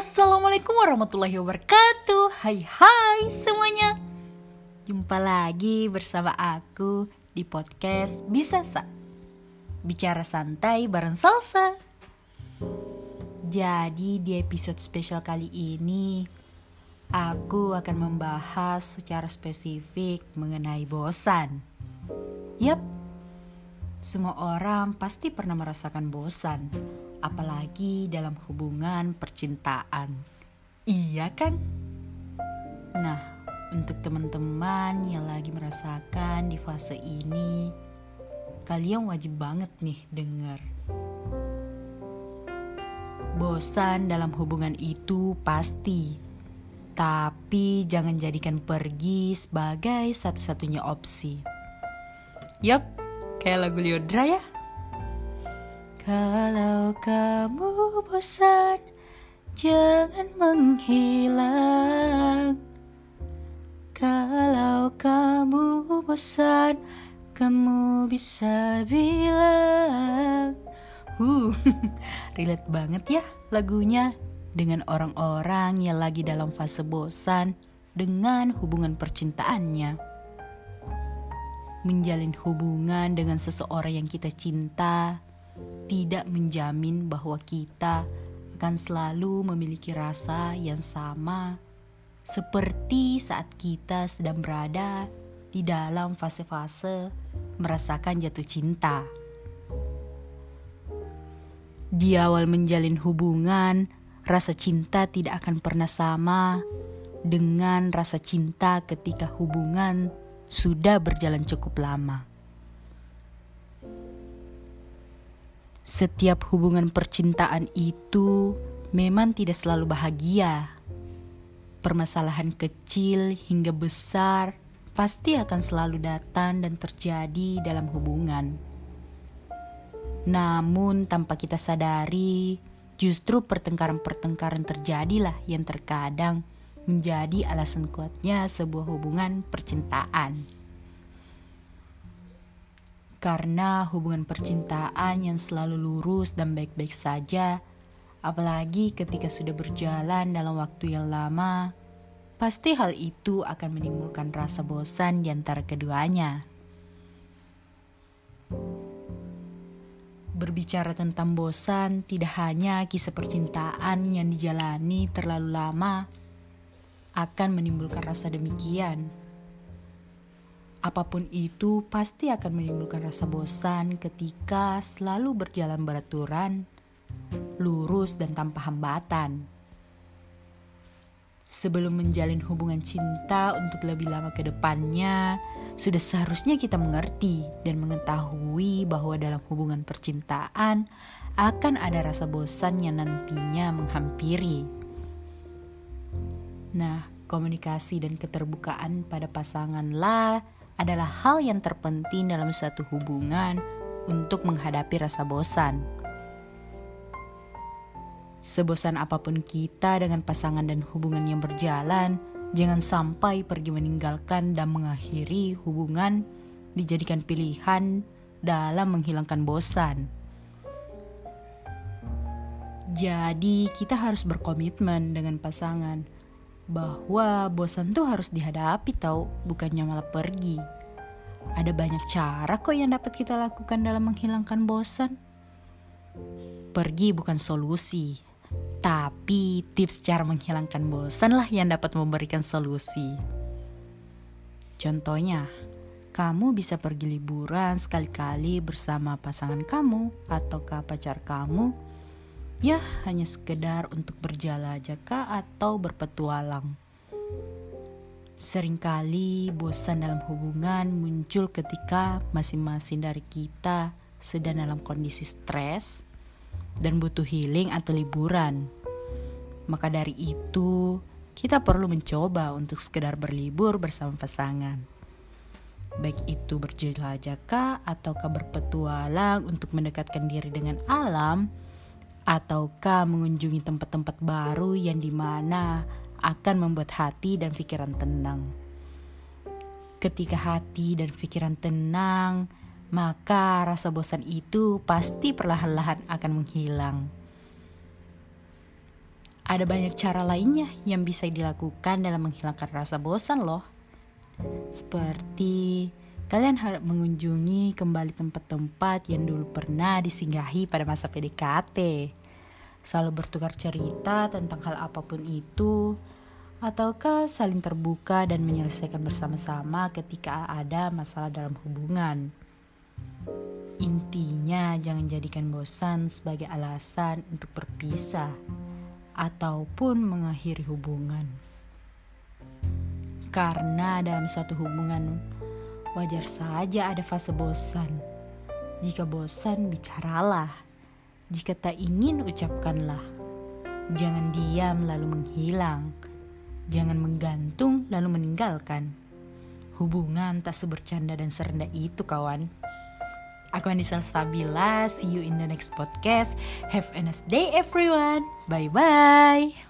Assalamualaikum warahmatullahi wabarakatuh. Hai hai semuanya. Jumpa lagi bersama aku di podcast Bisa Sa. Bicara santai bareng salsa. Jadi di episode spesial kali ini Aku akan membahas secara spesifik mengenai bosan. Yap, semua orang pasti pernah merasakan bosan apalagi dalam hubungan percintaan. Iya kan? Nah, untuk teman-teman yang lagi merasakan di fase ini, kalian wajib banget nih dengar. Bosan dalam hubungan itu pasti, tapi jangan jadikan pergi sebagai satu-satunya opsi. Yap, kayak lagu Liodra ya. Kalau kamu bosan, jangan menghilang. Kalau kamu bosan, kamu bisa bilang. Uh, relate banget ya lagunya dengan orang-orang yang lagi dalam fase bosan dengan hubungan percintaannya. Menjalin hubungan dengan seseorang yang kita cinta tidak menjamin bahwa kita akan selalu memiliki rasa yang sama seperti saat kita sedang berada di dalam fase-fase merasakan jatuh cinta. Di awal menjalin hubungan, rasa cinta tidak akan pernah sama dengan rasa cinta ketika hubungan sudah berjalan cukup lama. Setiap hubungan percintaan itu memang tidak selalu bahagia. Permasalahan kecil hingga besar pasti akan selalu datang dan terjadi dalam hubungan. Namun, tanpa kita sadari, justru pertengkaran-pertengkaran terjadilah yang terkadang menjadi alasan kuatnya sebuah hubungan percintaan. Karena hubungan percintaan yang selalu lurus dan baik-baik saja, apalagi ketika sudah berjalan dalam waktu yang lama, pasti hal itu akan menimbulkan rasa bosan di antara keduanya. Berbicara tentang bosan, tidak hanya kisah percintaan yang dijalani terlalu lama akan menimbulkan rasa demikian Apa pun itu pasti akan menimbulkan rasa bosan ketika selalu berjalan beraturan, lurus dan tanpa hambatan. Sebelum menjalin hubungan cinta untuk lebih lama ke depannya, sudah seharusnya kita mengerti dan mengetahui bahwa dalam hubungan percintaan akan ada rasa bosan yang nantinya menghampiri. Nah, komunikasi dan keterbukaan pada pasanganlah adalah hal yang terpenting dalam suatu hubungan untuk menghadapi rasa bosan. Sebosan apa pun kita dengan pasangan dan hubungan yang berjalan, jangan sampai pergi meninggalkan dan mengakhiri hubungan dijadikan pilihan dalam menghilangkan bosan. Jadi, kita harus berkomitmen dengan pasangan bahwa bosan tuh harus dihadapi tau, bukannya malah pergi. Ada banyak cara kok yang dapat kita lakukan dalam menghilangkan bosan. Pergi bukan solusi, tapi tips cara menghilangkan bosan lah yang dapat memberikan solusi. Contohnya, kamu bisa pergi liburan sekali-kali bersama pasangan kamu atau pacar kamu Ya, hanya sekedar untuk berjelajah atau berpetualang. Seringkali bosan dalam hubungan muncul ketika masing-masing dari kita sedang dalam kondisi stres dan butuh healing atau liburan. Maka dari itu, kita perlu mencoba untuk sekedar berlibur bersama pasangan. Baik itu berjelajah ataukah berpetualang untuk mendekatkan diri dengan alam, ataukah mengunjungi tempat-tempat baru yang di mana akan membuat hati dan pikiran tenang. Ketika hati dan pikiran tenang, maka rasa bosan itu pasti perlahan-lahan akan menghilang. ada banyak cara lainnya yang bisa dilakukan dalam menghilangkan rasa bosan loh. Seperti kalian harus mengunjungi kembali tempat-tempat yang dulu pernah disinggahi pada masa PDKT. Selalu bertukar cerita tentang hal apa pun itu, ataukah saling terbuka dan menyelesaikan bersama-sama ketika ada masalah dalam hubungan. Intinya, jangan jadikan bosan sebagai alasan untuk berpisah ataupun mengakhiri hubungan. Karena dalam suatu hubungan wajar saja ada fase bosan. Jika bosan, bicaralah. Jika tak ingin, ucapkanlah. Jangan diam lalu menghilang. Jangan menggantung lalu meninggalkan. Hubungan tak sebercanda dan serendah itu kawan. Aku Anissa Sabila. See you in the next podcast. Have a nice day everyone. Bye bye.